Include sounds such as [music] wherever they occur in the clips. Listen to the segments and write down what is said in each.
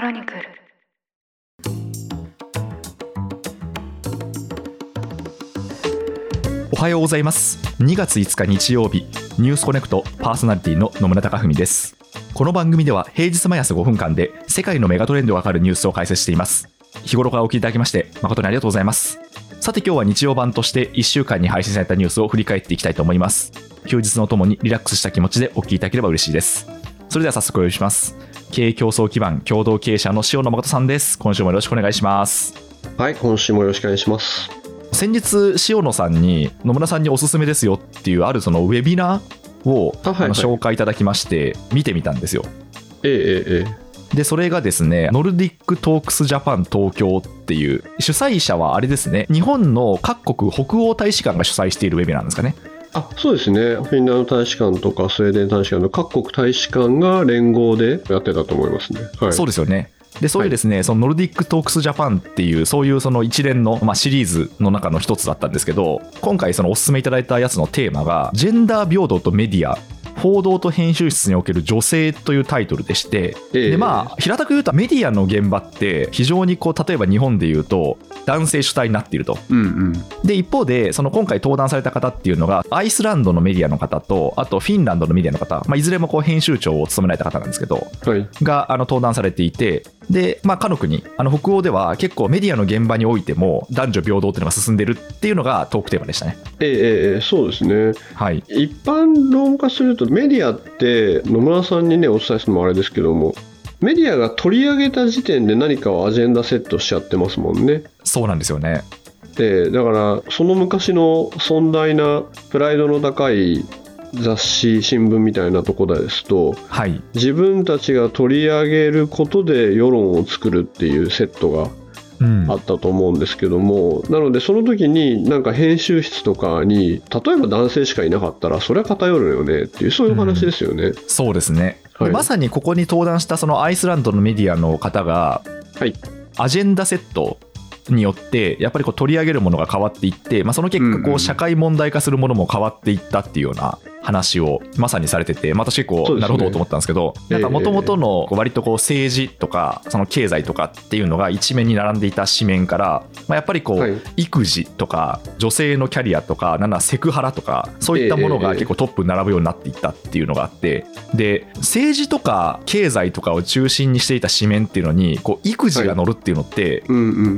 ロニクル。おはようございます。2月5日日曜日ニュースコネクトパーソナリティの野村貴文です。この番組では平日毎朝5分間で世界のメガトレンドがわかるニュースを解説しています。日頃からお聞きいただきまして誠にありがとうございます。さて今日は日曜版として1週間に配信されたニュースを振り返っていきたいと思います。休日のともにリラックスした気持ちでお聞きいただければ嬉しいです。それでは早速お呼びします。経営共創基盤共同経営者の塩野誠さんです。今週もよろしくお願いします。はい、今週もよろしくお願いします。先日塩野さんに野村さんにおすすめですよっていうあるそのウェビナーを紹介いただきまして見てみたんですよ。えええええでそれがですね Nordic Talks Japan 東京っていう主催者はあれですね日本の各国北欧大使館が主催しているウェビナーなんですかね。えあそうですね、フィンランド大使館とかスウェーデン大使館の各国大使館が連合でやってたと思いますね。はい、そうですよね。でそういうですね、その Nordic Talks Japan っていうそういうその一連の、まあ、シリーズの中の一つだったんですけど今回そのおすすめいただいたやつのテーマがジェンダー平等とメディア報道と編集室における女性というタイトルでして、ええでまあ平たく言うとメディアの現場って非常にこう例えば日本で言うと男性主体になっているとうんうん。で一方でその今回登壇された方っていうのがアイスランドのメディアの方とあとフィンランドのメディアの方、まあ、いずれもこう編集長を務められた方なんですけどはい。があの登壇されていてで、まあ、かの国あの北欧では結構メディアの現場においても男女平等っていうのが進んでるっていうのがトークテーマでしたねええええええそうですね。はい一般論化すると、メディアって野村さんにね、お伝えするのもあれですけども、メディアが取り上げた時点で何かをアジェンダセットしちゃってますもんね。そうなんですよねでだからその昔の尊大なプライドの高い雑誌新聞みたいなところですとはい。自分たちが取り上げることで世論を作るっていうセットがうん。あったと思うんですけども、なのでその時になんか編集室とかに例えば男性しかいなかったらそれは偏るよねっていうそういう話ですよね。そうですね、ではい。まさにここに登壇したそのアイスランドのメディアの方がはい。アジェンダセットによってやっぱりこう取り上げるものが変わっていって、まあ、その結果うんうんこう社会問題化するものも変わっていったっていうような話をまさにされてて、まあ、私結構なるほどと思ったんですけどええなんかもともとの割とこう政治とかその経済とかっていうのが一面に並んでいた紙面から、まあ、やっぱりこはい。う育児とか女性のキャリアとかなんならセクハラとかそういったものが結構トップに並ぶようになっていったっていうのがあってで政治とか経済とかを中心にしていた紙面っていうのにこう育児が載るっていうのって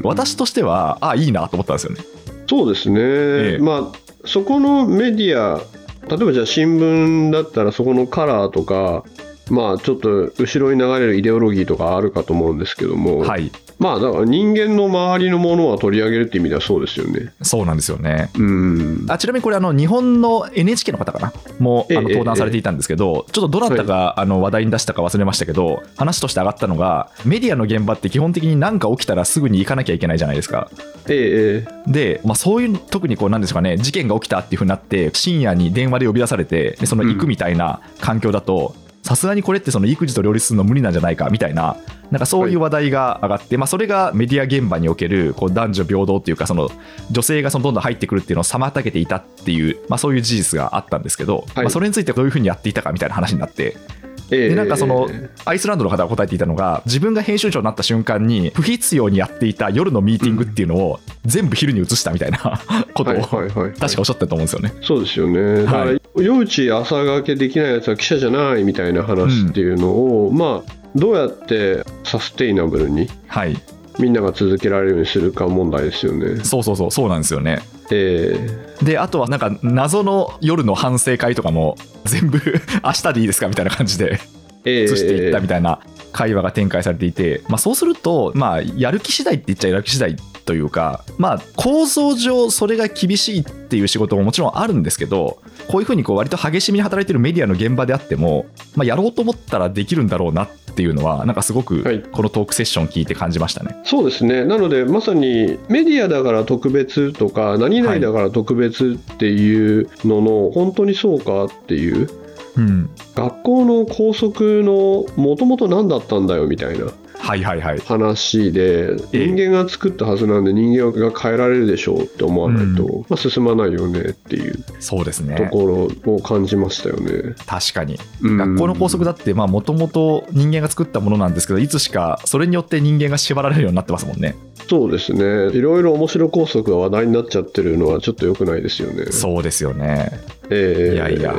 私としてはあいいなと思ったんですよね。そうですね、え。まあそこのメディア例えばじゃあ新聞だったらそこのカラーとかまあちょっと後ろに流れるイデオロギーとかあるかと思うんですけども、はいまあだから人間の周りのものは取り上げるっていう意味ではそうですよね。そうなんですよね。うんあちなみにこれあの日本の NHK の方かな？もあの登壇されていたんですけど、ちょっとどなたがあの話題に出したか忘れましたけど、話として上がったのがメディアの現場って基本的に何か起きたらすぐに行かなきゃいけないじゃないですか。えええで、まあ、そういう特にこうなんですかね事件が起きたっていうふうになって深夜に電話で呼び出されてでその行くみたいな環境だとさすがにこれってその育児と両立するの無理なんじゃないかみたいななんかそういう話題が上がって、まあ、それがメディア現場におけるこう男女平等っていうかその女性がそのどんどん入ってくるっていうのを妨げていたっていう、まあ、そういう事実があったんですけど、はい。まあ、それについてどういうふうにやっていたかみたいな話になってええでなんかそのえアイスランドの方が答えていたのが自分が編集長になった瞬間に不必要にやっていた夜のミーティングっていうのを全部昼に移したみたいなことを確かおっしゃってたと思うんですよね。そうですよね、はい。夜打ち朝がけできないやつは記者じゃないみたいな話っていうのを、まあどうやってサステイナブルにはい、みんなが続けられるようにするか問題ですよね。そうそうそうそうなんですよね。ええであとはなんか謎の夜の反省会とかも [laughs] 全部 [laughs] 明日でいいですかみたいな感じでええ移していったみたいな会話が展開されていて、まあ、そうすると、まあ、やる気次第って言っちゃやる気次第というか、まあ、構造上それが厳しいっていう仕事ももちろんあるんですけどこういうふうにこう割と激しみに働いてるメディアの現場であっても、まあ、やろうと思ったらできるんだろうなっていうのはなんかすごくはいこのトークセッション聞いて感じましたね。そうですねなのでまさにメディアだから特別とか何々だから特別っていうのの本当にそうかっていううん。学校の校則のもともと何だったんだよみたいなはいはいはい。話でええ人間が作ったはずなんで人間が変えられるでしょうって思わないと、うまあ、進まないよねっていうそうですとね。ころを感じましたよね。確かに。うん学校の校則だって、まあ、もともと人間が作ったものなんですけど、いつしかそれによって人間が縛られるようになってますもんね。そうですねいろいろ面白校則が話題になっちゃってるのはちょっと良くないですよね。そうですよね。ええいやいや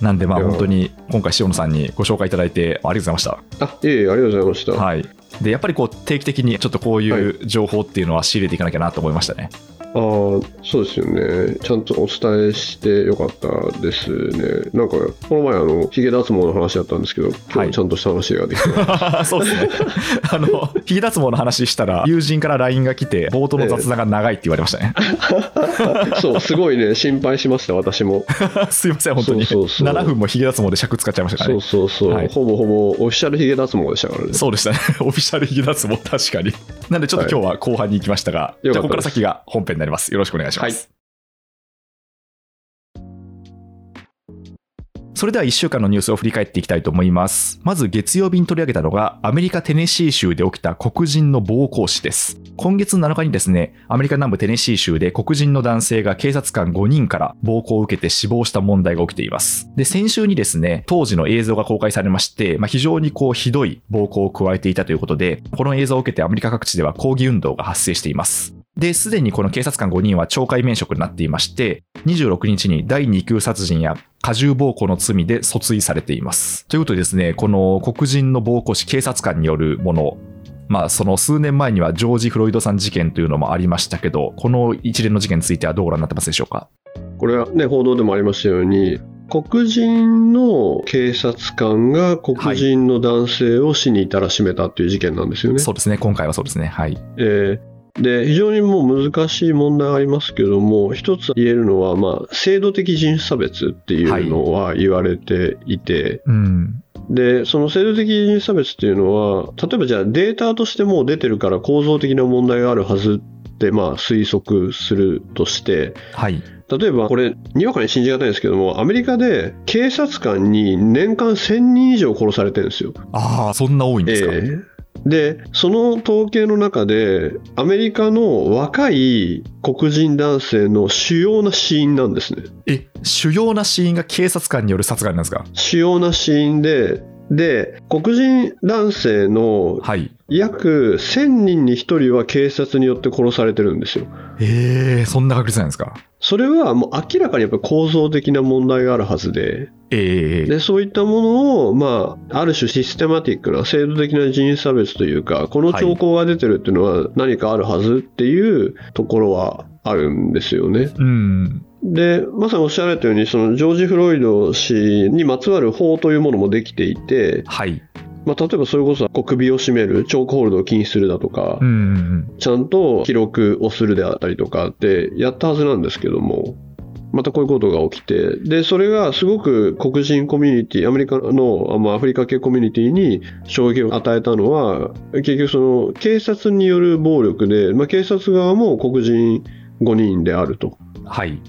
なんで、まあ、本当に今回、塩野さんにご紹介いただいて、ありがとうございまあいえいえありがとうございました。した。はい。で、やっぱりこう定期的にちょっとこういう情報っていうのは仕入れていかなきゃなと思いましたね。ああそうですよねちゃんとお伝えしてよかったですねなんかこの前あのヒゲ脱毛の話だったんですけど今日はいはちゃんとした話ができて、[laughs] そうですね。[laughs] あの、ヒゲ脱毛の話したら、友人から LINE が来て、冒頭の雑談が長いって言われましたね。[laughs] そうすごいね心配しました私もすいません、本当に。そうそうそう7分もヒゲ脱毛で尺使っちゃいましたからそうね。そうそう、はいほぼほぼオフィシャルヒゲ脱毛でしたからねそうでしたね。オフィシャルヒゲ脱毛、確かに。なんで、ちょっと今日は後半に行きましたが、じゃあ、ここから先が本編になります。よろしくお願いします。それでは1週間のニュースを振り返っていきたいと思います。まず月曜日に取り上げたのが、アメリカ・テネシー州で起きた黒人の暴行死です。今月7日にですね、アメリカ南部テネシー州で黒人の男性が警察官5人から暴行を受けて死亡した問題が起きています。で、先週にですね、当時の映像が公開されまして、まあ、非常にこうひどい暴行を加えていたということで、この映像を受けてアメリカ各地では抗議運動が発生しています。で、すでにこの警察官5人は懲戒免職になっていまして、26日に第2級殺人や過重暴行の罪で訴追されています。ということでですね、この黒人の暴行死警察官によるもの、まあ、その数年前にはジョージ・フロイドさん事件というのもありましたけど、この一連の事件についてはどうご覧になってますでしょうか？これはね報道でもありましたように黒人の警察官が黒人の男性を死に至らしめたっていう事件なんですよね。そうですね、今回はそうですね。はい。えーで非常にもう難しい問題がありますけども一つ言えるのは、まあ、制度的人種差別っていうのは言われていて、うん。でその制度的人種差別っていうのは例えばじゃあデータとしてもう出てるから構造的な問題があるはずってまあ推測するとしてはい。例えばこれにわかに信じがたいんですけどもアメリカで警察官に年間1000人以上殺されてるんですよ。ああ、そんな多いんですか？ええでその統計の中でアメリカの若い黒人男性の主要な死因なんですねえ、主要な死因が警察官による殺害なんですか？主要な死因でで黒人男性のはい。約1000人に1人は警察によって殺されてるんですよええそんな確率なんですか？それはもう明らかにやっぱり構造的な問題があるはずでええでそういったものを、まあ、ある種システマティックな制度的な人種差別というかこの兆候が出てるっていうのは何かあるはずっていうところはあるんですよね。うん。でまさにおっしゃられたようにそのジョージ・フロイド氏にまつわる法というものもできていて、はい。まあ、例えばそれこそ首を絞めるチョークホールドを禁止するだとか、うんうんちゃんと記録をするであったりとかってやったはずなんですけども、またこういうことが起きて、で、それがすごく黒人コミュニティ、アメリカの、あまあ、アフリカ系コミュニティに衝撃を与えたのは、結局その警察による暴力で、まあ、警察側も黒人5人であると。うん。はい。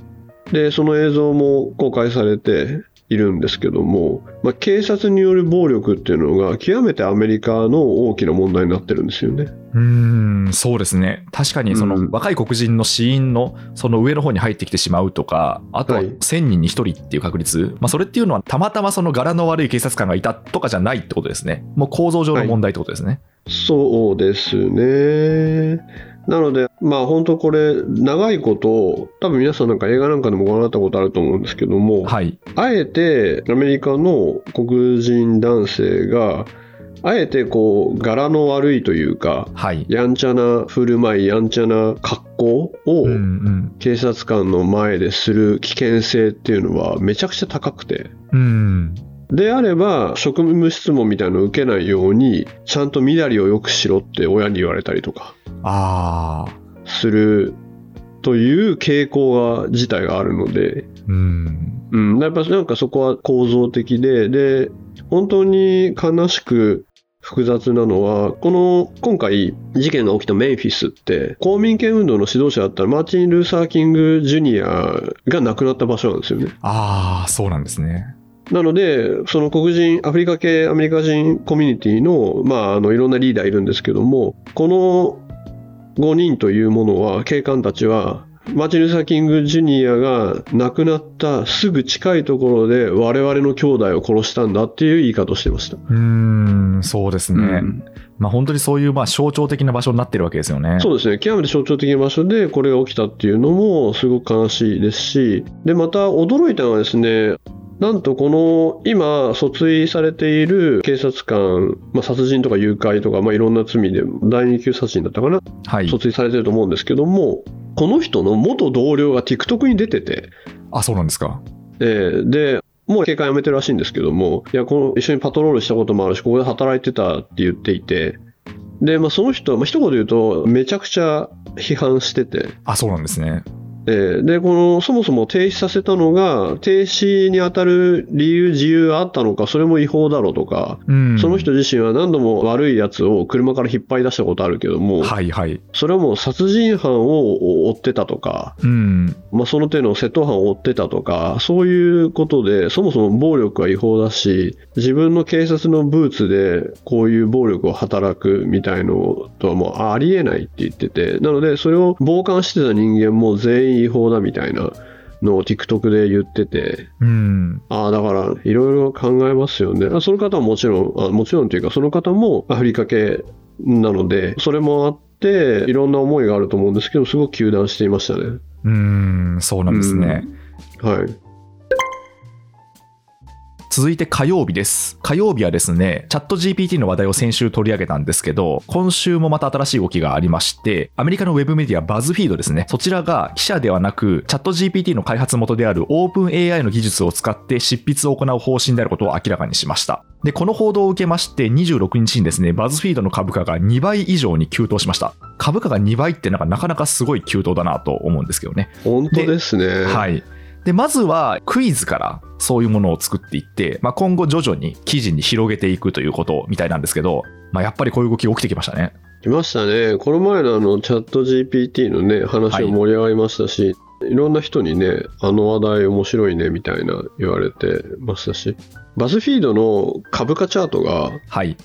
で、その映像も公開されているんですけども、まあ、警察による暴力っていうのが極めてアメリカの大きな問題になってるんですよね。うーん、そうですね。確かに、その、うん若い黒人の死因の、その上の方に入ってきてしまうとか、あとははい1000人に1人っていう確率、まあ、それっていうのは、たまたまその柄の悪い警察官がいたとかじゃないってことですね。もう構造上の問題ってことですね。そうですね。なので、まあ本当これ、長いこと、多分皆さんなんか映画なんかでもご覧になったことあると思うんですけども、はい。あえてアメリカの黒人男性が、あえてこう、柄の悪いというか、はい。やんちゃな振る舞い、やんちゃな格好を。警察官の前でする危険性っていうのはめちゃくちゃ高くて。うん。であれば、職務質問みたいなのを受けないように、ちゃんと身なりを良くしろって親に言われたりとか。ああ。するという傾向が自体があるので、うん。うん、やっぱなんかそこは構造的で、で、本当に悲しく複雑なのは、この今回事件が起きたメンフィスって、公民権運動の指導者だったマーチン・ルーサー・キング・ジュニアが亡くなった場所なんですよね。ああ、そうなんですね。なので、その黒人、アフリカ系アメリカ人コミュニティの、まあ、あの、いろんなリーダーいるんですけども、この5人というものは、警官たちは、マーチン・ルーサー・キング・ジュニアが亡くなったすぐ近いところで我々の兄弟を殺したんだっていう言い方をしてました。うーん、そうですね。うんまあ本当にそういうまあ象徴的な場所になってるわけですよね。そうですね、極めて象徴的な場所でこれが起きたっていうのもすごく悲しいですし、でまた驚いたのはですね、なんとこの今、訴追されている警察官、まあ、殺人とか誘拐とか、まあ、いろんな罪で、第二級殺人だったかな、はい。訴追されてると思うんですけども、この人の元同僚が TikTok に出てて、あ、そうなんですか。えーで、もう警戒やめてるらしいんですけども、いや、この一緒にパトロールしたこともあるし、ここで働いてたって言っていて、で、まあ、その人は、まあ、一言で言うと、めちゃくちゃ批判してて、あ、そうなんですね。えーで、この、そもそも停止させたのが、停止に当たる理由、自由があったのか、それも違法だろうとか、うん。その人自身は何度も悪いやつを車から引っ張り出したことあるけども、はいはい。それはもう殺人犯を追ってたとか、うん。まあ、その手の窃盗犯を追ってたとか、そういうことで、そもそも暴力は違法だし、自分の警察のブーツでこういう暴力を働くみたいのとはもうありえないって言ってて、なので、それを傍観してた人間も全員違法だみたいなのを TikTok で言ってて、うん。ああ、だから、いろいろ考えますよね。あその方はもちろん、あもちろんというか、その方もアフリカ系なので、それもあって、いろんな思いがあると思うんですけど、すごく糾弾していましたね。うん、そうなんですね。はい。続いて火曜日です。火曜日はですね、チャット GPT の話題を先週取り上げたんですけど、今週もまた新しい動きがありまして、アメリカのウェブメディアバズフィードですね、そちらが記者ではなく、チャット GPT の開発元である OpenAI の技術を使って執筆を行う方針であることを明らかにしました。で、この報道を受けまして、26日にですね、バズフィードの株価が2倍以上に急騰しました。株価が2倍ってなんかなかなかすごい急騰だなと思うんですけどね。本当ですね。はい。で、まずはクイズからそういうものを作っていって、まあ、今後徐々に記事に広げていくということみたいなんですけど、まあ、やっぱりこういう動き起きてきましたね。来ましたね。この前のあのチャット GPT のね、話も盛り上がりましたし、い、ろんな人にね、あの話題面白いねみたいな言われてましたし、バズフィードの株価チャートがはい。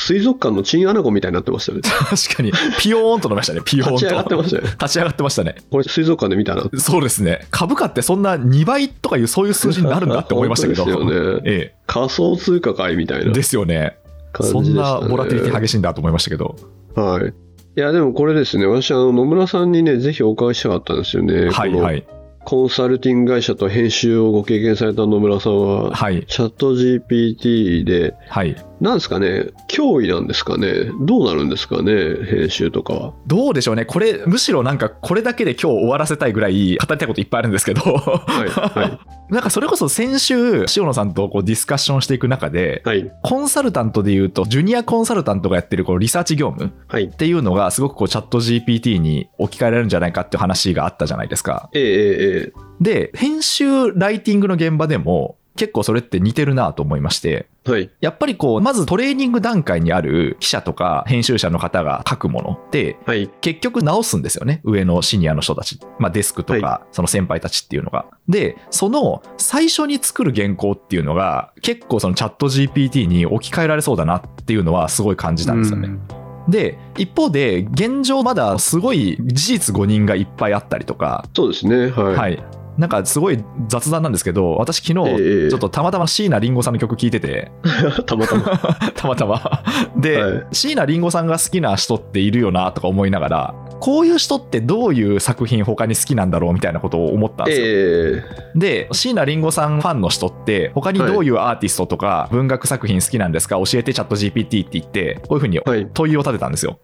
水族館のチンアナゴみたいになってましたよね。確かに、ピヨーンと伸びましたね、ピヨーンと。立ち上がってましたよね。立ち上がってましたね。これ水族館で見たな。そうですね。株価ってそんな2倍とかいうそういう数字になるんだって思いましたけど。ですよねえ仮想通貨会みたいえ。なですよね。感じそん。なボラティリティ激しいんだと思いましたけど。はい。いや、でもこれですね、私、あの野村さんにね、ぜひお伺いしたかったんですよね。はいはい。コンサルティング会社と編集をご経験された野村さんは、はい。チャット GPT で、はい。なんですかね、脅威なんですかね、どうなるんですかね、編集とかは。どうでしょうね。これ、むしろなんかこれだけで今日終わらせたいぐらい語りたいこといっぱいあるんですけど。はい、は [laughs] なんかそれこそ先週、塩野さんとこうディスカッションしていく中でい、、はい、コンサルタントで言うと、ジュニアコンサルタントがやってるこうリサーチ業務っはい。ていうのが、すごくこうチャット GPT に置き換えられるんじゃないかっていう話があったじゃないですか。ええええで、編集、ライティングの現場でも、結構それって似てるなと思いまして、えはい、やっぱりこう、まずトレーニング段階にある記者とか編集者の方が書くものって、はい、結局直すんですよね。上のシニアの人たち。まあデスクとかは、その先輩たちっていうのが。で、その最初に作る原稿っていうのが、結構そのチャット GPT に置き換えられそうだなっていうのはすごい感じたんですよね。で、一方で、現状まだすごい事実誤認がいっぱいあったりとか、そうですね、はい。はい。なんかすごい雑談なんですけど、私昨日、ええちょっとたまたま椎名林檎さんの曲聴いてて、[laughs] たまたま。[laughs] たまたま。で、はい椎名林檎さんが好きな人っているよなとか思いながら、こういう人ってどういう作品他に好きなんだろうみたいなことを思ったんですよ。ええで、椎名林檎さんファンの人って、他にどういうアーティストとか文学作品好きなんですか？教えてチャット GPT って言って、こういうふうにはい、問いを立てたんですよ。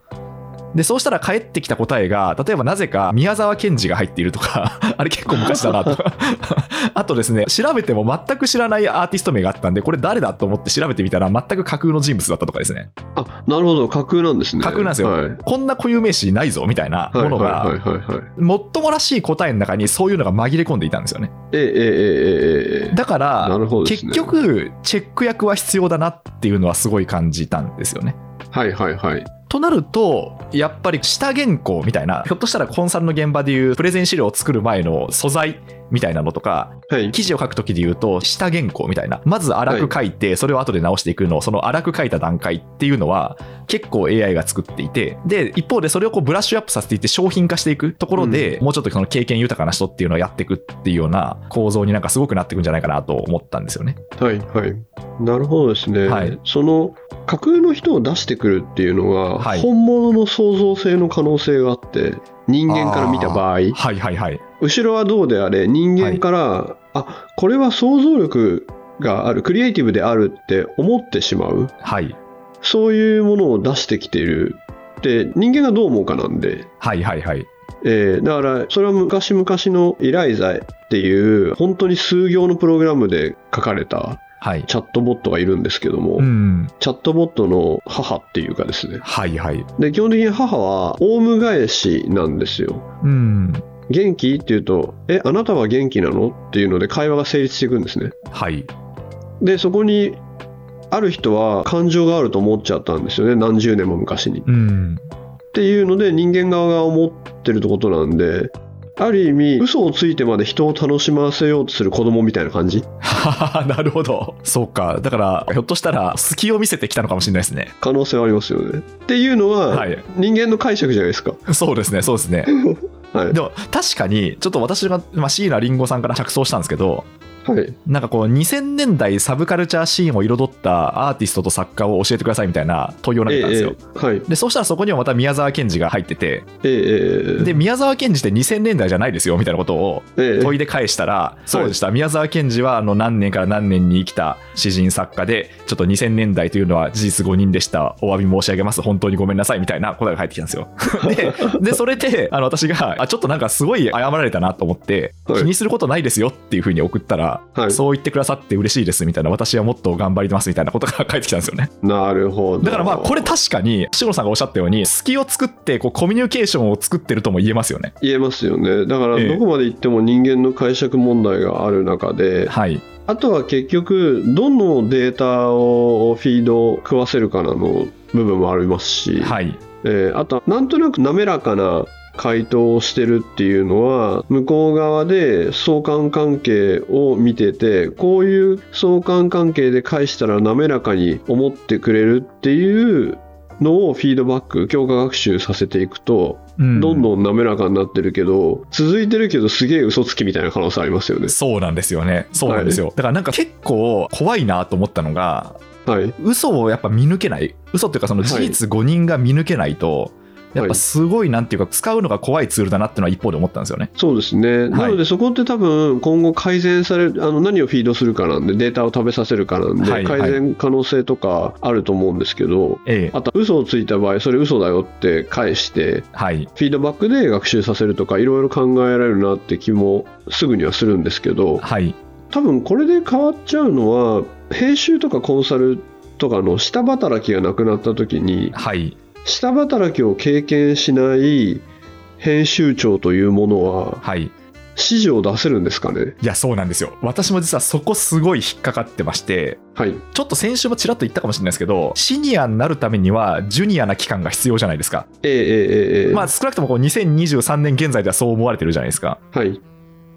で、そうしたら返ってきた答えが、例えばなぜか宮沢賢治が入っているとか [laughs] あれ結構昔だなとか [laughs] あとですね、調べても全く知らないアーティスト名があったんで、これ誰だと思って調べてみたら、全く架空の人物だったとかですね。あ、なるほど、架空なんですね。架空なんですよ。はい、こんな固有名詞ないぞ、みたいなものが、もっともらしい答えの中にそういうのが紛れ込んでいたんですよね。ええええええ。だから、ね、結局、チェック役は必要だなっていうのはすごい感じたんですよね。はいはいはい。となると、やっぱり下原稿みたいな、ひょっとしたらコンサルの現場でいうプレゼン資料を作る前の素材みたいなのとか、はい。記事を書くときで言うと、下原稿みたいな。まず荒く書いて、それを後で直していくのを、その荒く書いた段階っていうのは、結構 AI が作っていて、で、一方でそれをこうブラッシュアップさせていって商品化していくところで、もうちょっとその経験豊かな人っていうのをやっていくっていうような構造になんかすごくなっていくんじゃないかなと思ったんですよね。はい。はい。なるほどですね。はいその、架空の人を出してくるっていうのが、はい本物の創造性の可能性があって、人間から見た場合、はいはいはい。後ろはどうであれ、人間から、あこれは想像力がある、クリエイティブであるって思ってしまう、はい。そういうものを出してきている。で、人間がどう思うかなんで、はいはいはい。えーだから、それは昔々のイライザっていう、本当に数行のプログラムで書かれたはい。チャットボットがいるんですけども、うん。チャットボットの母っていうかですね。はいはい。で、基本的に母は、オウム返しなんですよ。うん。元気？って言うと、え、あなたは元気なの？っていうので会話が成立していくんですね。はい。で、そこに、ある人は感情があると思っちゃったんですよね。何十年も昔に。っうん。ていうので、人間側が思ってるってことなんで、ある意味、嘘をついてまで人を楽しませようとする子供みたいな感じ？はははなるほど。そうか。だから、ひょっとしたら、隙を見せてきたのかもしれないですね。可能性はありますよね。っていうのは、はい人間の解釈じゃないですか。そうですね、そうですね。[laughs] はい。でも、確かに、ちょっと私が、ま、椎名林檎さんから着想したんですけど、はい。なんかこう、2000年代サブカルチャーシーンを彩ったアーティストと作家を教えてくださいみたいな問いを投げたんですよ。ええはい。で、そうしたらそこにはまた宮沢賢治が入ってて、ええええで、宮沢賢治って2000年代じゃないですよみたいなことをええ問いで返したら、そうでした、宮沢賢治はあの何年から何年に生きた詩人作家で、ちょっと2000年代というのは事実誤認でした、お詫び申し上げます、本当にごめんなさいみたいな答えが返ってきたんですよ。[laughs] で、でそれであの私があ、ちょっとなんかすごい謝られたなと思って、はい気にすることないですよっていうふうに送ったら、はいそう言ってくださって嬉しいですみたいな、私はもっと頑張りますみたいなことが返ってきたんですよね。なるほど。だからまあ、これ確かに、志野さんがおっしゃったように、隙を作って、こうコミュニケーションを作ってるとも言えますよね。言えますよね。だからええどこまで行っても人間の解釈問題がある中で、はい。あとは結局、どのデータをフィード食わせるかなの部分もありますし、はい。えーあとはなんとなく滑らかな回答をしてるっていうのは向こう側で相関関係を見ててこういう相関関係で返したら滑らかに思ってくれるっていうのをフィードバック強化学習させていくとうんどんどん滑らかになってるけど、続いてるけどすげえ嘘つきみたいな可能性ありますよね。そうなんですよね。そうなんですよ。だからなんか結構怖いなと思ったのが、はい。嘘をやっぱ見抜けない。嘘っていうかその事実誤認が見抜けないと、やっぱすごいなんていうか使うのが怖いツールだなっていうのは一方で思ったんですよね。そうですね。なのでそこって多分今後改善される、あの何をフィードするかなんで、データを食べさせるかなんで、改善可能性とかあると思うんですけど、ええ。あと嘘をついた場合、それ嘘だよって返して、はい。フィードバックで学習させるとか、いろいろ考えられるなって気もすぐにはするんですけど、はい。多分これで変わっちゃうのは、編集とかコンサルとかの下働きがなくなった時に、はい。下働きを経験しない編集長というものははい。指示を出せるんですかね？いや、そうなんですよ。私も実はそこすごい引っかかってまして、はいちょっと先週もちらっと言ったかもしれないですけど、シニアになるためには、ジュニアな期間が必要じゃないですか。ええええええまあ、少なくともこう2023年現在ではそう思われてるじゃないですか。はい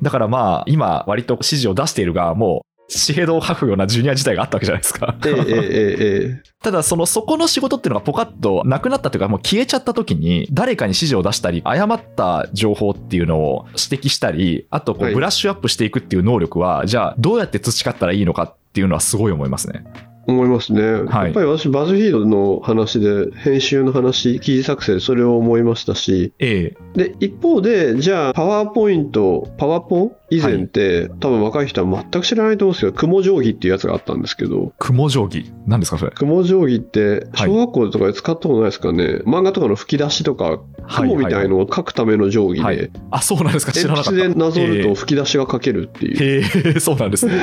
だからまあ、今、割と指示を出している側も、シヘドを吐くようなジュニア自体があったわけじゃないですか。ええええええただ、その、そこの仕事っていうのがポカッとなくなったというか、もう消えちゃった時に、誰かに指示を出したり、誤った情報っていうのを指摘したり、あと、ブラッシュアップしていくっていう能力は、じゃあ、どうやって培ったらいいのかっていうのはすごい思いますね。思いますね、はいやっぱり私バズフィードの話で編集の話記事作成でそれを思いましたしええ。で一方でじゃあパワーポイントパワポ以前って、多分若い人は全く知らないと思うんですけど雲定規っていうやつがあったんですけど。雲定規？何ですか、それ？雲定規ってはい。小学校とかで使ったことないですかね、漫画とかの吹き出しとか雲みたいのを書くための定規で、はい。あ、そうなんですか。知らなかった。鉛筆でなぞるとえ吹き出しが書けるっていう、えへえ、そうなんですね。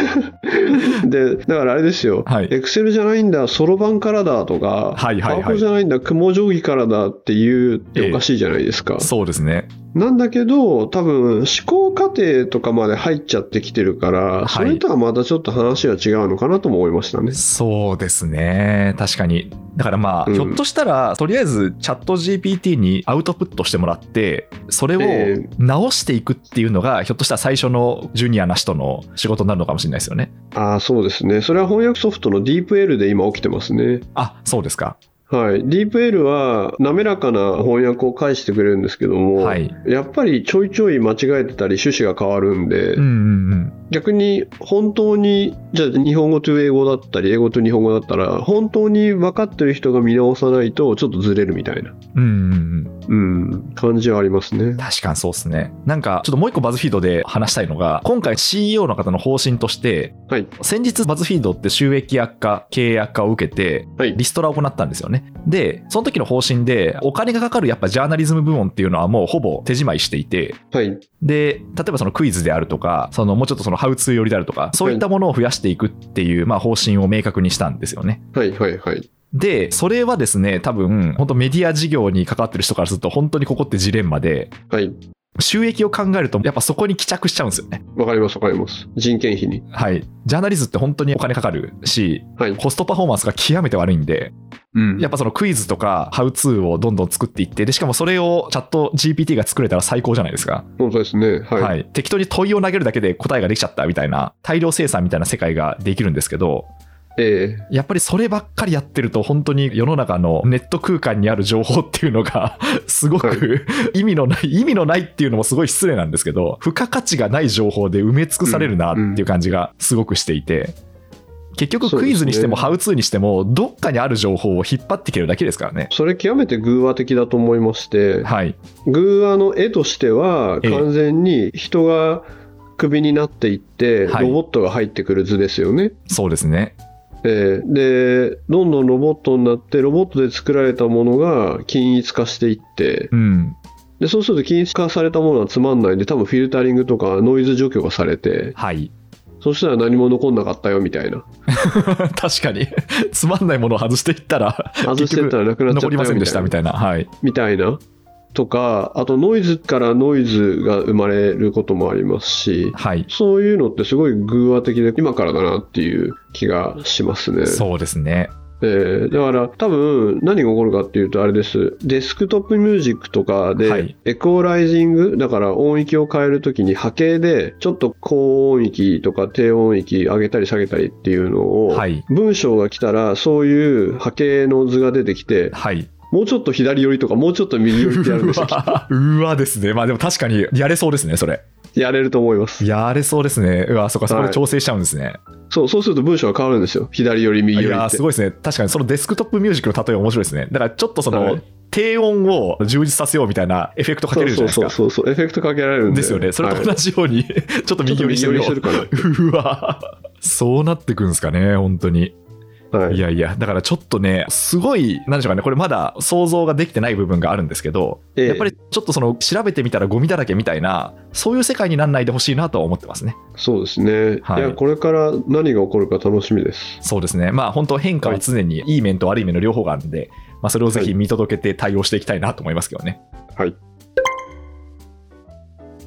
[laughs] でだからあれですよ、はい。エクセルじゃないんだそろばんからだとか、はいはいはい。パワポじゃないんだ雲定規からだって言うっておかしいじゃないですか、そうですね。なんだけど、多分、思考過程とかまで入っちゃってきてるから、いそれとはまたちょっと話は違うのかなとも思いましたね。そうですね。確かに。だからまあ、うんひょっとしたら、とりあえずチャット GPT にアウトプットしてもらって、それえを直していくっていうのが、ひょっとしたら最初のジュニアな人の仕事になるのかもしれないですよね。ああ、そうですね。それは翻訳ソフトの DeepL で今起きてますね。あ、そうですか。はい。DeepL は滑らかな翻訳を返してくれるんですけども、はい。やっぱりちょいちょい間違えてたり趣旨が変わるんで、うんうんうん。逆に本当に、じゃあ日本語と英語だったり、英語と日本語だったら、本当に分かってる人が見直さないとちょっとずれるみたいな、うんうんうん。うん、感じはありますね。確かにそうですね。なんか、ちょっともう一個バズフィードで話したいのが、今回 CEO の方の方針として、はい。先日バズフィードって収益悪化、経営悪化を受けて、はい。リストラを行ったんですよね。で、その時の方針で、お金がかかるやっぱジャーナリズム部門っていうのはもうほぼ手仕まいしていて、はい。で、例えばそのクイズであるとか、そのもうちょっとそのハウツー寄りであるとか、そういったものを増やしていくっていう、まあ方針を明確にしたんですよね。はい。はい。はい。で、それはですね、多分、本当メディア事業に関わってる人からすると、本当にここってジレンマで、はい。収益を考えると、やっぱそこに帰着しちゃうんですよね。わかります。わかります。人件費に。はい。ジャーナリズって本当にお金かかるし、はい。コストパフォーマンスが極めて悪いんで、うんやっぱそのクイズとかハウツーをどんどん作っていって、で、しかもそれをチャット GPT が作れたら最高じゃないですか。本当ですね。はい。はい。適当に問いを投げるだけで答えができちゃったみたいな、大量生産みたいな世界ができるんですけど、えやっぱりそればっかりやってると、本当に世の中のネット空間にある情報っていうのが、[laughs] すごはく意味のない、意味のないっていうのもすごい失礼なんですけど、付加価値がない情報で埋め尽くされるなっていう感じがすごくしていて、結局クイズにしてもハウツーにしても、どっかにある情報を引っ張ってきてるだけですからねえ。それ極めて偶話的だと思いまして、はい。偶話の絵としては、ええ完全に人がクビになっていって、はいロボットが入ってくる図ですよね。そうですね。ええで、どんどんロボットになって、ロボットで作られたものが均一化していって、うん。でそうすると均一化されたものはつまんないんで、多分フィルタリングとかノイズ除去がされて、はい。そしたら何も残んなかったよみたいな。[laughs] 確かに。つまんないものを外していったら、外してったらなくなっちゃったよ残りませんでしたみみたいな。たいな。はい。みたいな。とか、あとノイズからノイズが生まれることもありますし、はい。そういうのってすごい偶話的で今からだなっていう気がしますね。そうですね。えーだから多分何が起こるかっていうとあれです。デスクトップミュージックとかで、はいエコーライジング、だから音域を変えるときに波形でちょっと高音域とか低音域上げたり下げたりっていうのを、はい文章が来たらそういう波形の図が出てきて、はい。もうちょっと左寄りとかもうちょっと右寄りってやるんですよ。[laughs] うわうわですね。まあでも確かにやれそうですね、それ。やれると思います。やれそうですね。うわ、そっか、そこで調整しちゃうんですね。そう、そうすると文章が変わるんですよ。左寄り、右寄りってす。ごいですね。確かにそのデスクトップミュージックの例え面白いですね。だからちょっとその、はい低音を充実させようみたいなエフェクトかけれるじゃないですか。そうそうそうそう、エフェクトかけられるんで。ですよね。それとはい同じように、ちょっと右寄りしてみよちょっと右寄りすう。[laughs] うわそうなってくんですかね、本当に。はいいやいや、だからちょっとね、すごい、なんでしょうかね、これまだ想像ができてない部分があるんですけど、ええやっぱりちょっとその調べてみたらゴミだらけみたいな、そういう世界にならないでほしいなとは思ってますね。そうですね、はいい。や、これから何が起こるか楽しみです。そうですね。まあ本当変化は常にいい面と悪い面の両方があるんで、まあそれをぜひ見届けて対応していきたいなと思いますけどね。はい。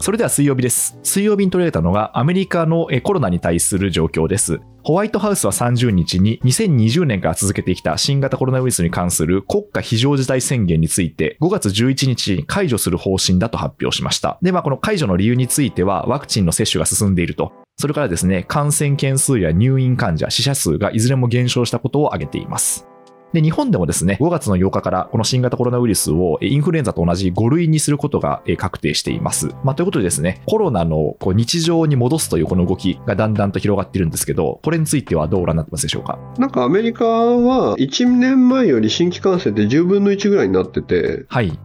それでは水曜日です。水曜日に取り上げたのがアメリカのコロナに対する状況です。ホワイトハウスは30日に2020年から続けてきた新型コロナウイルスに関する国家非常事態宣言について5月11日に解除する方針だと発表しました。で、まあこの解除の理由についてはワクチンの接種が進んでいると。それからですね、感染件数や入院患者、死者数がいずれも減少したことを挙げています。で、日本でもですね、5月の8日からこの新型コロナウイルスをえインフルエンザと同じ5類にすることがえ確定しています。まあ、ということでですね、コロナのこう日常に戻すというこの動きがだんだんと広がっているんですけど、これについてはどうご覧になってますでしょうか？なんかアメリカは1年前より新規感染って10分の1ぐらいになってて、はい。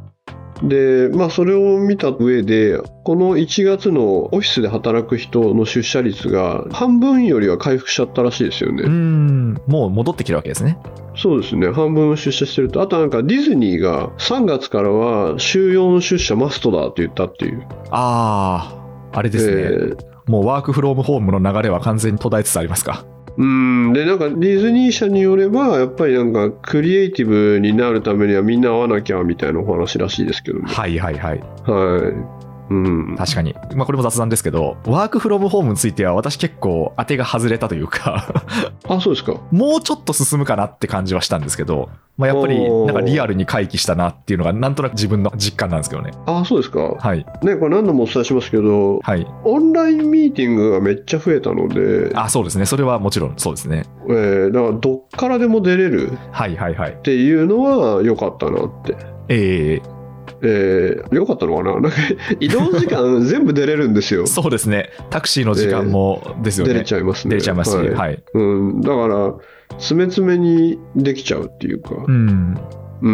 で、まあそれを見た上で、この1月のオフィスで働く人の出社率が半分よりは回復しちゃったらしいですよね。うーん、もう戻ってきてるわけですね。そうですね、半分出社してると、あとなんかディズニーが3月からは週4出社マストだって言ったっていう。あー、あれですね。えーもうワークフロームホームの流れは完全に途絶えつつありますか。うん、で、なんかディズニー社によれば、やっぱりなんかクリエイティブになるためにはみんな会わなきゃみたいなお話らしいですけどね。はいはいはい。はい。うん。確かに。まあこれも雑談ですけど、ワークフロムホームについては私結構当てが外れたというか、[laughs] あ、そうですか。もうちょっと進むかなって感じはしたんですけど、まあやっぱりなんかリアルに回帰したなっていうのがなんとなく自分の実感なんですけどね。あ、そうですか。はい。ね、これ何度もお伝えしますけど、はい。オンラインミーティングがめっちゃ増えたので、あ、そうですね。それはもちろんそうですね。えーだからどっからでも出れるはいはいはいっ。ていうのは良かったなって。ええー、良かったのかな？なんか移動時間全部出れるんですよー。[laughs] そうですね。タクシーの時間もですよね。出れちゃいますね。出れちゃいますし、はいはい。うん、だから、詰め詰めにできちゃうっていうか、うん。う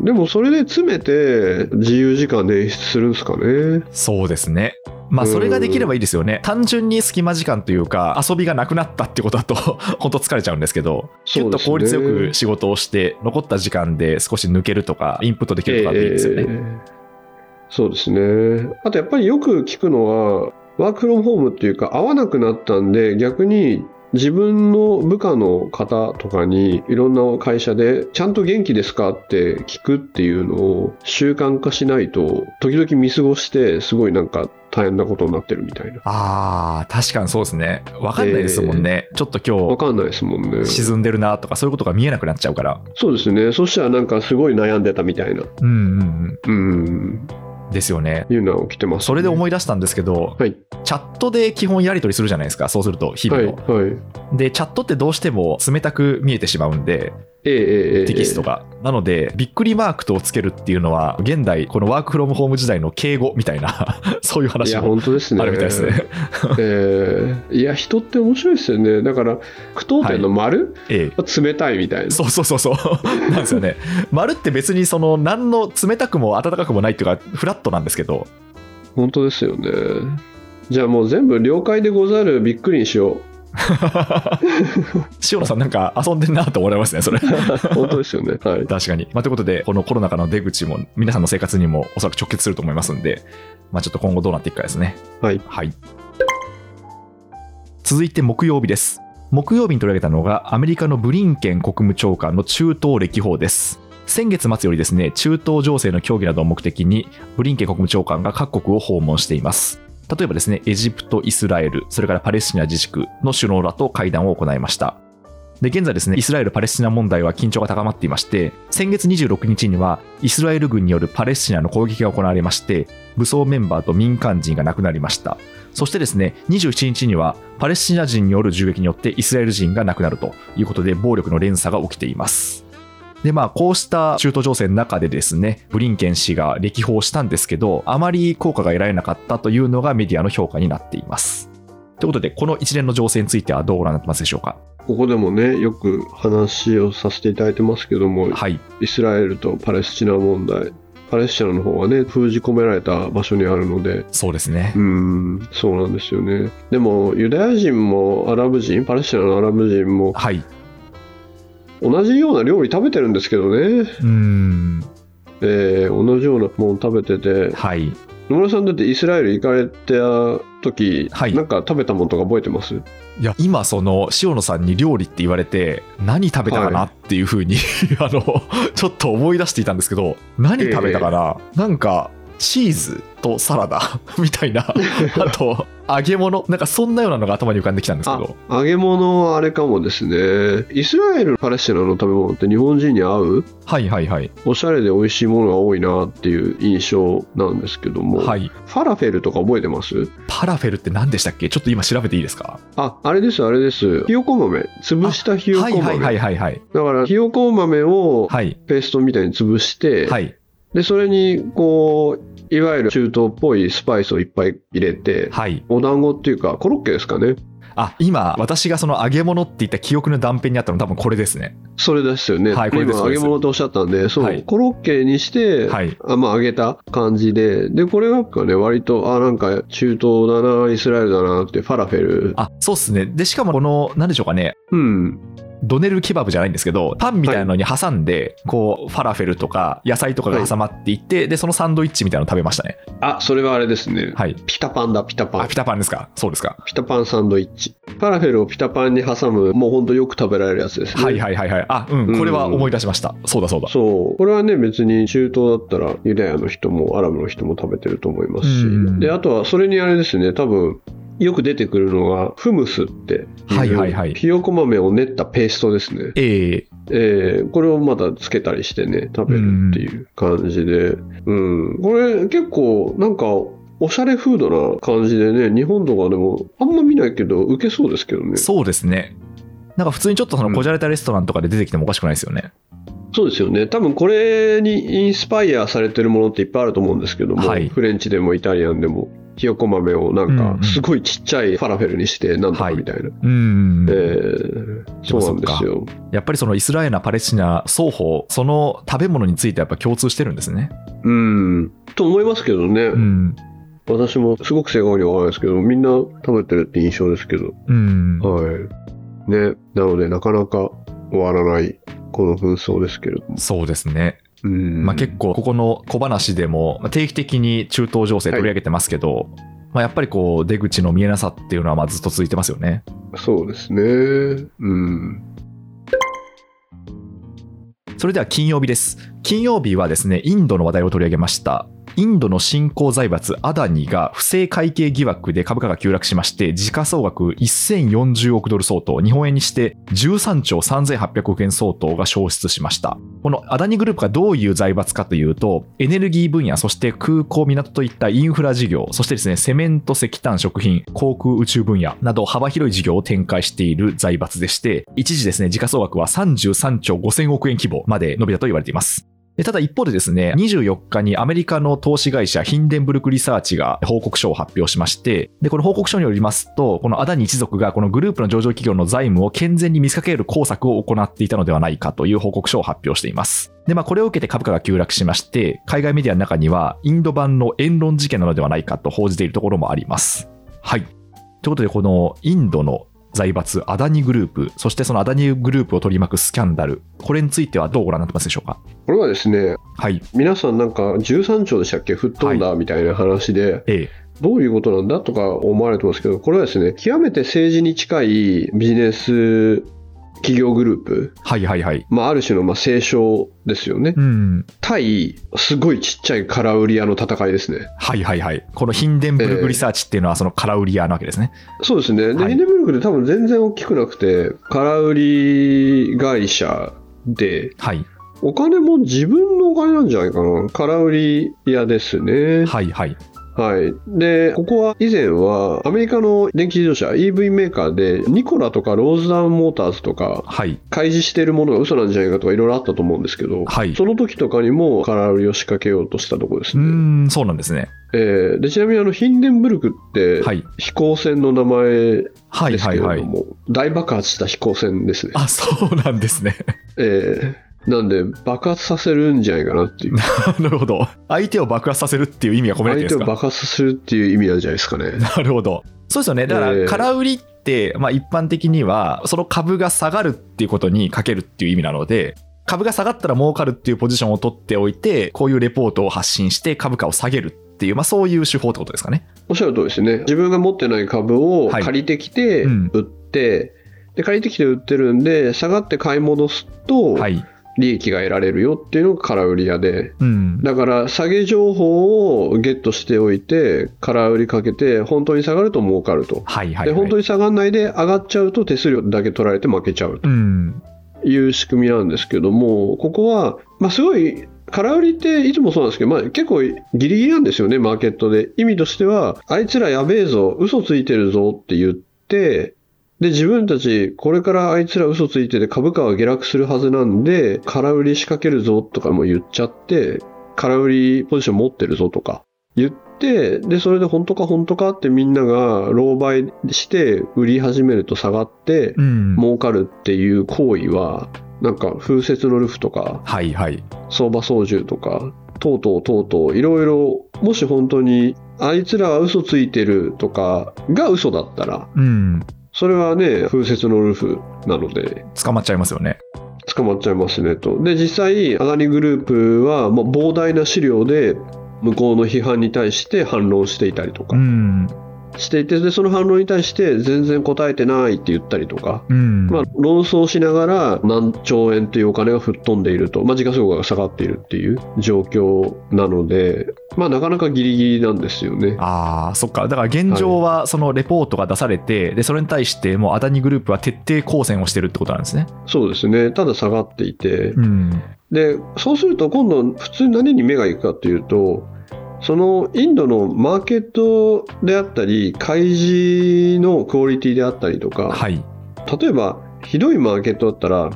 ん、でもそれで詰めて自由時間捻出するんですかね。そうですね。まあ、それができればいいですよね。単純に隙間時間というか、遊びがなくなったってことだと、[laughs] 本当疲れちゃうんですけど、きゅっと効率よく仕事をして、残った時間で少し抜けるとか、インプットできるとかでいいですよね。えーそうですね。あとやっぱりよく聞くのは、ワークフロムホームっていうか、合わなくなったんで、逆に自分の部下の方とかにいろんな会社でちゃんと元気ですかって聞くっていうのを習慣化しないと時々見過ごしてすごいなんか大変なことになってるみたいな。ああ、確かにそうですね。わかんないですもんね。ちょっっと今わかんないですもんね日。沈んでるなとか、そういうことが見えなくなっちゃうから。そうですね。そしたらなんかすごい悩んでたみたいな。うんうんうん。うん。ですよね。いうのは起きてます、それで思い出したんですけど、はい。チャットで基本やり取りするじゃないですか、そうすると、日々はい。の。はい。で、チャットってどうしても冷たく見えてしまうんで、ええええええテキストが。なので、びっくりマークとつけるっていうのは、現代、このワークフロムホーム時代の敬語みたいな、[laughs] そういういや、話も。あるみたいですね。えーいや、人って面白いですよね。だから、句読点の丸、ええ。冷たいみたいな。そうそうそうそう。[laughs] なんですよね。丸って別にその、何の冷たくも温かくもないっていうか、フラットなんですけど、本当ですよね。じゃあもう全部了解でござるびっくりにしよ [laughs] 塩野さんなんか遊んでんなと思いますね、それ。う。[laughs] 本当ですよね。はい。確かに。まあ、ということで、このコロナ禍の出口も皆さんの生活にもおそらく直結すると思いますんで、まあ、ちょっと今後どうなっていくかですね。はい。はい。続いて木曜日です。木曜日に取り上げたのがアメリカのブリンケン国務長官の中東歴訪です。先月末よりですね、中東情勢の協議などを目的に、ブリンケン国務長官が各国を訪問しています。例えばですね、エジプト、イスラエル、それからパレスチナ自治区の首脳らと会談を行いました。で、現在ですね、イスラエル・パレスチナ問題は緊張が高まっていまして、先月26日には、イスラエル軍によるパレスチナの攻撃が行われまして、武装メンバーと民間人が亡くなりました。そしてですね、27日には、パレスチナ人による銃撃によってイスラエル人が亡くなるということで、暴力の連鎖が起きています。で、まあ、こうした中東情勢の中でですね、ブリンケン氏が歴訪したんですけど、あまり効果が得られなかったというのがメディアの評価になっています。ということで、この一連の情勢についてはどうご覧になってますでしょうか？ここでもね、よく話をさせていただいてますけども、はい。イスラエルとパレスチナ問題。パレスチナの方はね、封じ込められた場所にあるので、そうですねう。ん、そうなんですよね。でも、ユダヤ人もアラブ人、パレスチナのアラブ人もはい。同じような料理食べてるんですけどね、うーん。えー同じようなもの食べてて、はい。野村さんだってイスラエル行かれた時、はい。なんか食べたものとか覚えてます？いや、今、その、塩野さんに料理って言われて、何食べたかなっていうふうに、[laughs] あの、ちょっと思い出していたんですけど、何食べたかな、なんか、チーズとサラダ [laughs] みたいな、[laughs] あと、揚げ物、なんかそんなようなのが頭に浮かんできたんですけあど、揚げ物はあれかもですね。イスラエル、パレスチナの食べ物って日本人に合う？はいはいはい。おしゃれで美味しいものが多いなっていう印象なんですけども、はい。ファラフェルとか覚えてます？パラフェルって何でしたっけ？ちょっと今調べていいですか？あ、あれです、あれです。ひよこ豆。潰したひよこ豆。はいはいはいはいはい。だから、ひよこ豆をはい。ペーストみたいに潰して、はい。で、それに、こう、いわゆる中東っぽいスパイスをいっぱい入れて、はい。お団子っていうか、コロッケですかね。あ、今、私がその揚げ物って言った記憶の断片にあったの多分これですね。それですよね。はいこれです今揚げ物とおっしゃったんで、そう、はいコロッケにして、はい。あまあ、揚げた感じで、で、これがね、割と、あ、なんか中東だな、イスラエルだなって、ファラフェル。あ、そうっすね。で、しかもこの、何でしょうかね。うん。ドネルケバブじゃないんですけど、パンみたいなのに挟んで、こう、ファラフェルとか野菜とかが挟まっていって、で、そのサンドイッチみたいなの食べましたね。あ、それはあれですね。はい。ピタパンだ、ピタパあ、ンピ。タパンですか？そうですか。ピタパンサンドイッチ。ファラフェルをピタパンに挟む、もうほんとよく食べられるやつですね。はいはいはいはい。あ、うん、これは思い出しました。そうだそうだ。そう。これはね、別に中東だったら、ユダヤの人もアラブの人も食べてると思いますし。うんで、あとは、それにあれですね、多分、よく出てくるのが、フムスってはいはいはいひよこ豆を練ったペーストですね。えええーこれをまたつけたりしてね、食べるっていう感じで。うん。これ結構、なんか、おしゃれフードな感じでね、日本とかでもあんま見ないけど、受けそうですけどね。そうですね。なんか普通にちょっとそのこじゃれたレストランとかで出てきてもおかしくないですよね。そうですよね。多分これにインスパイアされてるものっていっぱいあると思うんですけども、はいフレンチでもイタリアンでも、ひよこ豆をなんかすごいちっちゃいファラフェルにしてなんとかみたいな。うん。えーそうなんですよ。やっぱりそのイスラエル、パレスチナ双方、その食べ物についてやっぱ共通してるんですね。うん。と思いますけどね。うん。私もすごく正確にはわからないですけど、みんな食べてるって印象ですけど。うん。はい。ね。なので、なかなか終わらない、この紛争ですけれども。そうですね。うん。まあ、結構ここの小話でもまあ定期的に中東情勢取り上げてますけど、まあ、やっぱりこう出口の見えなさっていうのはまあずっと続いてますよね。そうですね。うん。それでは金曜日です。金曜日はですね、インドの話題を取り上げました。インドの新興財閥アダニが不正会計疑惑で株価が急落しまして、時価総額1040億ドル相当、日本円にして13兆3800億円相当が消失しました。このアダニグループがどういう財閥かというと、エネルギー分野、そして空港、港といったインフラ事業、そしてですね、セメント、石炭、食品、航空宇宙分野など幅広い事業を展開している財閥でして、一時ですね、時価総額は33兆5000億円規模まで伸びたと言われています。でただ一方でですね、24日にアメリカの投資会社ヒンデンブルクリサーチが報告書を発表しまして、で、この報告書によりますと、このアダニ一族がこのグループの上場企業の財務を健全に見せかける工作を行っていたのではないかという報告書を発表しています。で、まあこれを受けて株価が急落しまして、海外メディアの中にはインド版の言論事件なのではないかと報じているところもあります。はい。ということで、このインドの財閥アダニグループ、そしてそのアダニグループを取り巻くスキャンダル、これについてはどうご覧になってますでしょうか？これはですね、はい。皆さんなんか13兆でしたっけ？吹っ飛んだみたいな話で、ええ。どういうことなんだとか思われてますけど、これはですね、極めて政治に近いビジネス企業グループ、はいはいはい。まあ、ある種のまあ清少ですよね。うん。対、すごいちっちゃい空売り屋の戦いですね。はいはいはい。このヒンデンブルクリサーチっていうのはその空売り屋なわけですね。そうですね。で、はいヒンデンブルクで多分全然大きくなくて、空売り会社で、はい。お金も自分のお金なんじゃないかな。空売り屋ですね。はいはい。はい。で、ここは以前はアメリカの電気自動車 EV メーカーでニコラとかローズダウンモーターズとかはい。開示しているものが嘘なんじゃないかとかいろいろあったと思うんですけど、はいその時とかにも空売りを仕掛けようとしたところですうね。ーん、そうなんですね。えーでちなみにあのヒンデンブルクってはい。飛行船の名前はいですけれども、はいはい。大爆発した飛行船ですね。あ、そうなんですね。えーなんで爆発させるんじゃないかなっていう。なるほど。相手を爆発させるっていう意味が込められて相手をるんですか？爆発させるっていう意味なんじゃないですかね。なるほど。そうですよね。だから、えー空売りって、まあ一般的には、その株が下がるっていうことにかけるっていう意味なので、株が下がったら儲かるっていうポジションを取っておいて、こういうレポートを発信して株価を下げるっていう、まあそういう手法ってことですかね。おっしゃる通りですね。自分が持ってない株をはい借りてきてうん売って、で借りてきて売ってるんで、下がって買い戻すとはい。利益が得られるよっていうのが空売り屋で、うん。だから下げ情報をゲットしておいて、空売りかけて、本当に下がると儲かると。はいはい、で、はい。本当に下がらないで上がっちゃうと手数料だけ取られて負けちゃうとうん。いう仕組みなんですけども、ここは、まあ、すごい、空売りっていつもそうなんですけど、まあ、結構ギリギリなんですよね、マーケットで。意味としては、あいつらやべえぞ、嘘ついてるぞって言って、で、自分たち、これからあいつら嘘ついてて株価は下落するはずなんで、空売り仕掛けるぞとかも言っちゃって、空売りポジション持ってるぞとか言って、で、それで本当か本当かってみんなが狼狽して売り始めると下がって、うん。儲かるっていう行為は、なんか風雪のルフとか、はいはい。相場操縦とか、とうとうとうとう、いろいろ、もし本当に、あいつらは嘘ついてるとかが嘘だったら、うん。それはね、風雪のルフなので、捕まっちゃいますよね。捕まっちゃいますねと。で、実際、アダニグループは、もう膨大な資料で、向こうの批判に対して反論していたりとかうん。していて、で、その反論に対して全然答えてないって言ったりとか、うん。まあ、論争しながら何兆円というお金が吹っ飛んでいると、まあ、時価総額が下がっているっていう状況なので、まあ、なかなかギリギリなんですよね。ああ、そっか。だから現状は、そのレポートが出されて、で、それに対して、もうアダニグループは徹底抗戦をしてるってことなんですね。そうですね。ただ下がっていて、うん。で、そうすると今度普通に何に目が行くかというと、そのインドのマーケットであったり、開示のクオリティであったりとか、はい。例えばひどいマーケットだったら、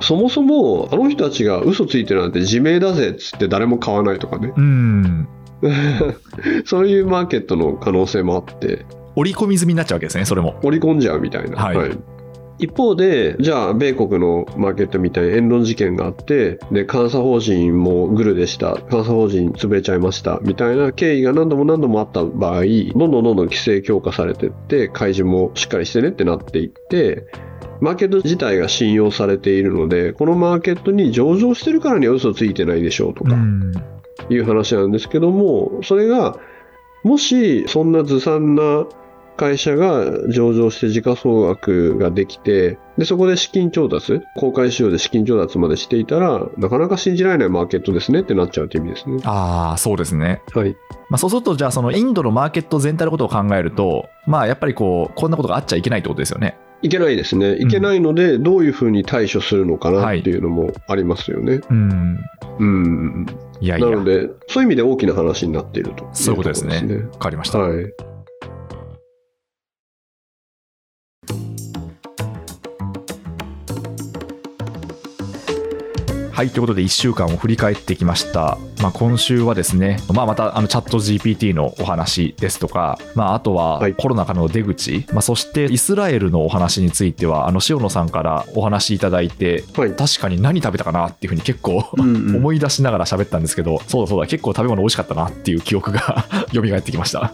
そもそもあの人たちが嘘ついてるなんて自明だぜっつって誰も買わないとかね、うん。[laughs] そういうマーケットの可能性もあって、織り込み済みになっちゃうわけですね、それも。織り込んじゃうみたいな。はい一方で、じゃあ、米国のマーケットみたいに言論事件があって、で、監査法人もグルでした、監査法人潰れちゃいました、みたいな経緯が何度も何度もあった場合、どんどんどんどん規制強化されてって、開示もしっかりしてねってなっていって、マーケット自体が信用されているので、このマーケットに上場してるからには嘘ついてないでしょうとか、うん。いう話なんですけども、それが、もしそんなずさんな会社が上場して時価総額ができて、で、そこで資金調達、公開市場で資金調達までしていたら、なかなか信じられないマーケットですねってなっちゃうという意味ですね。ああ、そうですね。はい。まあ、そうすると、じゃあ、そのインドのマーケット全体のことを考えると、まあ、やっぱりこう、こんなことがあっちゃいけないってことですよね。いけないですね。いけないので、どういうふうに対処するのかなっていうのもありますよね。うん。うん。いやいや、なので、そういう意味で大きな話になっているとそういうことですね。わかりました。はい。はい、ということで1週間を振り返ってきました。まあ、今週はですね、まあ、またあのチャット GPT のお話ですとか、まあ、あとははいコロナからの出口、まあ、そしてイスラエルのお話については、あの塩野さんからお話いただいて、はい。確かに何食べたかなっていうふうに結構うんうん思い出しながら喋ったんですけど、そうだそうだ、結構食べ物美味しかったなっていう記憶が [laughs] 蘇ってきました。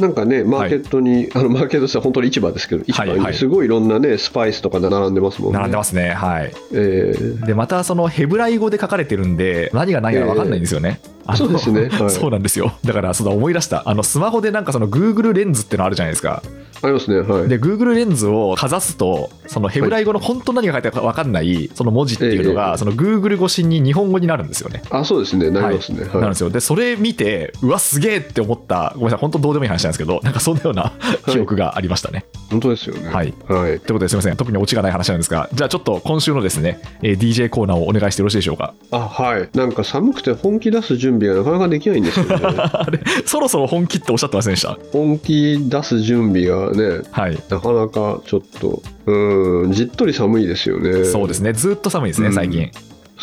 なんかね、マーケットに、[laughs] あのマーケットって本当に市場ですけど、市場はいはいにすごいいろんなね、スパイスとか並んでますもんね。並んでますね。はい。えーで、またそのヘブライ語で書かれてるんで、何が何やら分かんないんですよね。あのそうですね [laughs] はいそうなんですよ。だから、そうだ、思い出した。あの、スマホでなんかその Google レンズってのあるじゃないですか。ありますね、はい。で、Google レンズをかざすと、そのヘブライ語の本当何が書いてあるか分かんない、その文字っていうのが、ええその Google 越しに日本語になるんですよね。あ、そうですね、なりますね。なるんはいですよ。で、それ見て、うわ、すげえって思った、ごめんなさい、本当どうでもいい話なんですけど、なんかそんなような記憶がありましたね。本当ですよね。はい。はい。ということですみません、特にオチがない話なんですが、じゃあちょっと今週のですね、えー DJ コーナーをお願いしてよろしいでしょうか？あ、はい。なんか寒くて本気出す準備がなかなかできないんですよね。[laughs] あれ、そろそろ本気っておっしゃってませんでした？本気出す準備がね、はい。なかなかちょっと、うん、じっとり寒いですよね。そうですね、ずっと寒いですね、うん最近。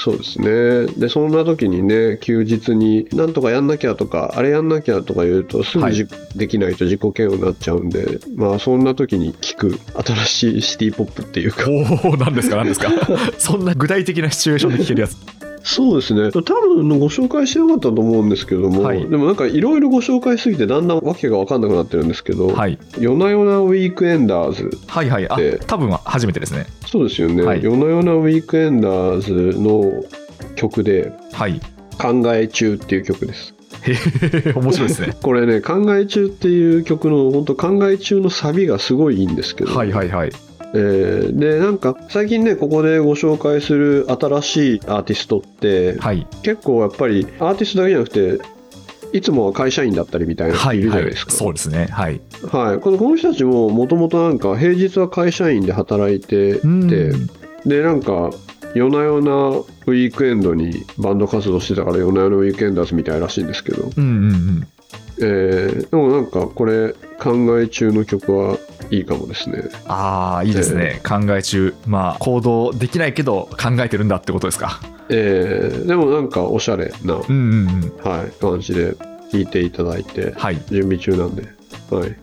そうですね。で、そんな時にね、休日に、なんとかやんなきゃとか、あれやんなきゃとか言うと、すぐじ、できないと自己嫌悪になっちゃうんで、まあ、そんな時に聞く、新しいシティポップっていうか、おお、なんですか、なんですか。[laughs] そんな具体的なシチュエーションで聞けるやつ。そうですね。多分ご紹介してなかったと思うんですけども、はいでもなんかいろいろご紹介しすぎて、だんだんわけが分かんなくなってるんですけど、はい。夜な夜なウィークエンダーズ、はいはい。あで、多分初めてですね。そうですよね、はい夜な夜なウィークエンダーズの曲で、はい。考え中っていう曲です。面白いですね。[laughs] これね、考え中っていう曲の、本当考え中のサビがすごいいいんですけど、はいはいはい。えーで、なんか最近ね、ここでご紹介する新しいアーティストって、はい。結構やっぱりアーティストだけじゃなくて、いつもは会社員だったりみたいな人はいいるじゃはい。ないですか。そうですね。はい。はい、このこの人たちももともとなんか平日は会社員で働いてて、うん。でなんか夜な夜なウィークエンドにバンド活動してたから夜な夜なウィークエンダーズみたいらしいんですけど、うんうんうん。えーでもなんかこれ考え中の曲はいいかもですねああ、いいですね。考え中。まあ、行動できないけど考えてるんだってことですか。えーでもなんかおしゃれな、うんうんうん。はい、感じで聴いていただいてはい。準備中なんで、はい、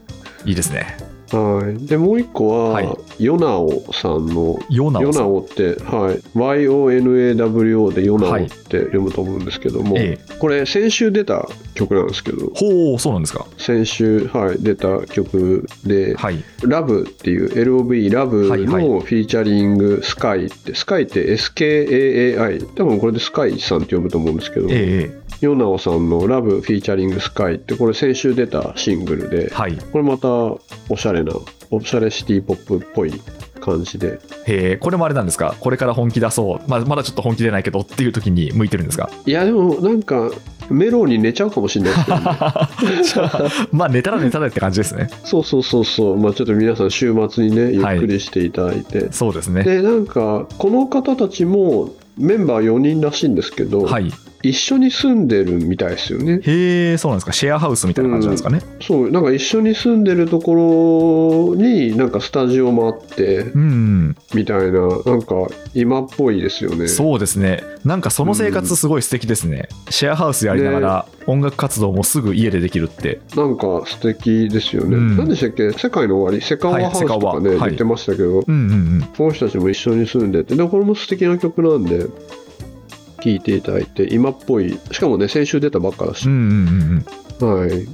いいですね。はい、でもう一個は、はい。ヨナオさんのヨヨナオって、はい、YONAWO でヨナオって読むと思うんですけども、えこれ先週出た曲なんですけどほうそうなんですか。先週、はい、出た曲ではい「ラブっていう LOV ラブはいはい。のフィーチャリング「スカイってスカイって SKAAI 多分これでスカイさんって読むと思うんですけど、ええヨナオさんの「ラブフィーチャリングスカイってこれ先週出たシングルで、はい。これまたおしゃれなおしゃれシティポップっぽい感じで。へえこれもあれなんですか？これから本気出そう、まあ、まだちょっと本気出ないけどっていう時に向いてるんですか？いやでもなんかメロウに寝ちゃうかもしれないですけど、ね、[laughs] まあ寝たら寝たらって感じですね。そうそうそうそう。まあちょっと皆さん週末にねゆっくりしていただいて、そうですね。でなんかこの方たちもメンバー4人らしいんですけど、はい一緒に住んでるみたいですよね。へえそうなんですか。シェアハウスみたいな感じなんですかね。そうなんか一緒に住んでるところになんかスタジオもあってうん、みたいななんか今っぽいですよね。そうですね。なんかその生活すごい素敵ですね、シェアハウスやりながら音楽活動もすぐ家でできるって。なんか素敵ですよね、うん。何でしたっけ？世界の終わり？セカオワハウスとかね、はいてましたけど、うんうんうん。この人たちも一緒に住んでて。でこれも素敵な曲なんで聴いていただいて今っぽいしかもね先週出たばっかだし。うん、うんうんうん。はい。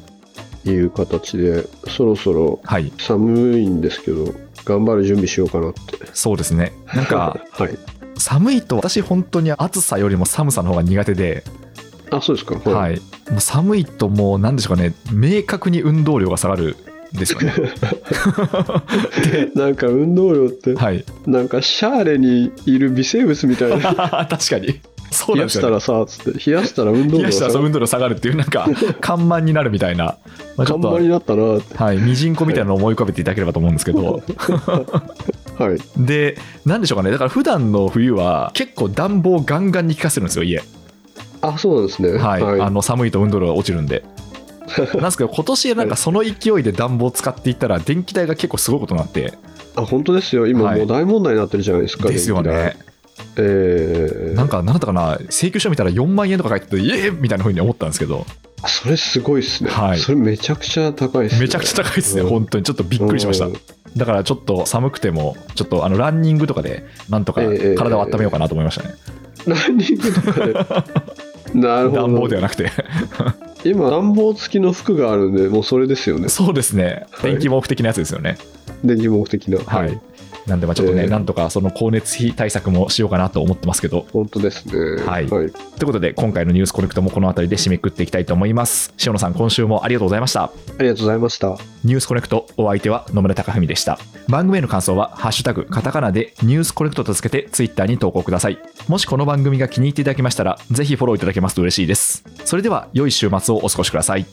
いう形でそろそろはい。寒いんですけど頑張る準備しようかなって。そうですね。なんか [laughs] はい。寒いと私本当に暑さよりも寒さの方が苦手で、あそうですか。はい。もう寒いともう何でしょうかね。明確に運動量が下がるんですよね。[laughs] なんか運動量ってはい。なんかシャーレにいる微生物みたいな。[laughs] 確かにそう冷やしたらさつって冷やしたら運動冷や量が下がるしたらそう運動量下がるっていうなんか [laughs] 看板になるみたいな、まあ、ちょっと看板になったなって。はい、ミジンコみたいなのを思い浮かべていただければと思うんですけど。はい。で何でしょうかね。だから普段の冬は結構暖房ガンガンに効かせるんですよ家。あそうなんですね。はい、はい。あの寒いと運動量が落ちるんで。[laughs] なんですけど今年なんかその勢いで暖房使っていったら電気代が結構すごいことになって。あ本当ですよ。今はい。もう大問題になってるじゃないですか、ですよ電気代。ねえー。なんか何だったかな？請求書見たら4万円とか書いててイエー？みたいな風に思ったんですけど。あそれすごいですね、はい。それめちゃくちゃ高いですね。めちゃくちゃ高いですねうん。本当に。ちょっとびっくりしました。うん。だからちょっと寒くてもちょっとあのランニングとかでなんとかええ体を温めようかなと思いましたね。ランニングとかで？[laughs] なるほ暖房でどはなくて。今暖房付きの服があるんでもうそれですよね。そうですね。はい。電気毛布的なやつですよね。電気毛布的な。はい、なんでまあちょっとね、ええなんとかその光熱費対策もしようかなと思ってますけど。本当ですね。はい。はい、ということで今回のニュースコネクトもこの辺りで締めくくっていきたいと思います。塩野さん今週もありがとうございました。ありがとうございました。ニュースコネクトお相手は野村貴文でした。番組への感想は「ハッシュタグカタカナ」でニュースコネクトとつけてツイッターに投稿ください。もしこの番組が気に入っていただけましたらぜひフォローいただけますと嬉しいです。それでは良い週末をお過ごしください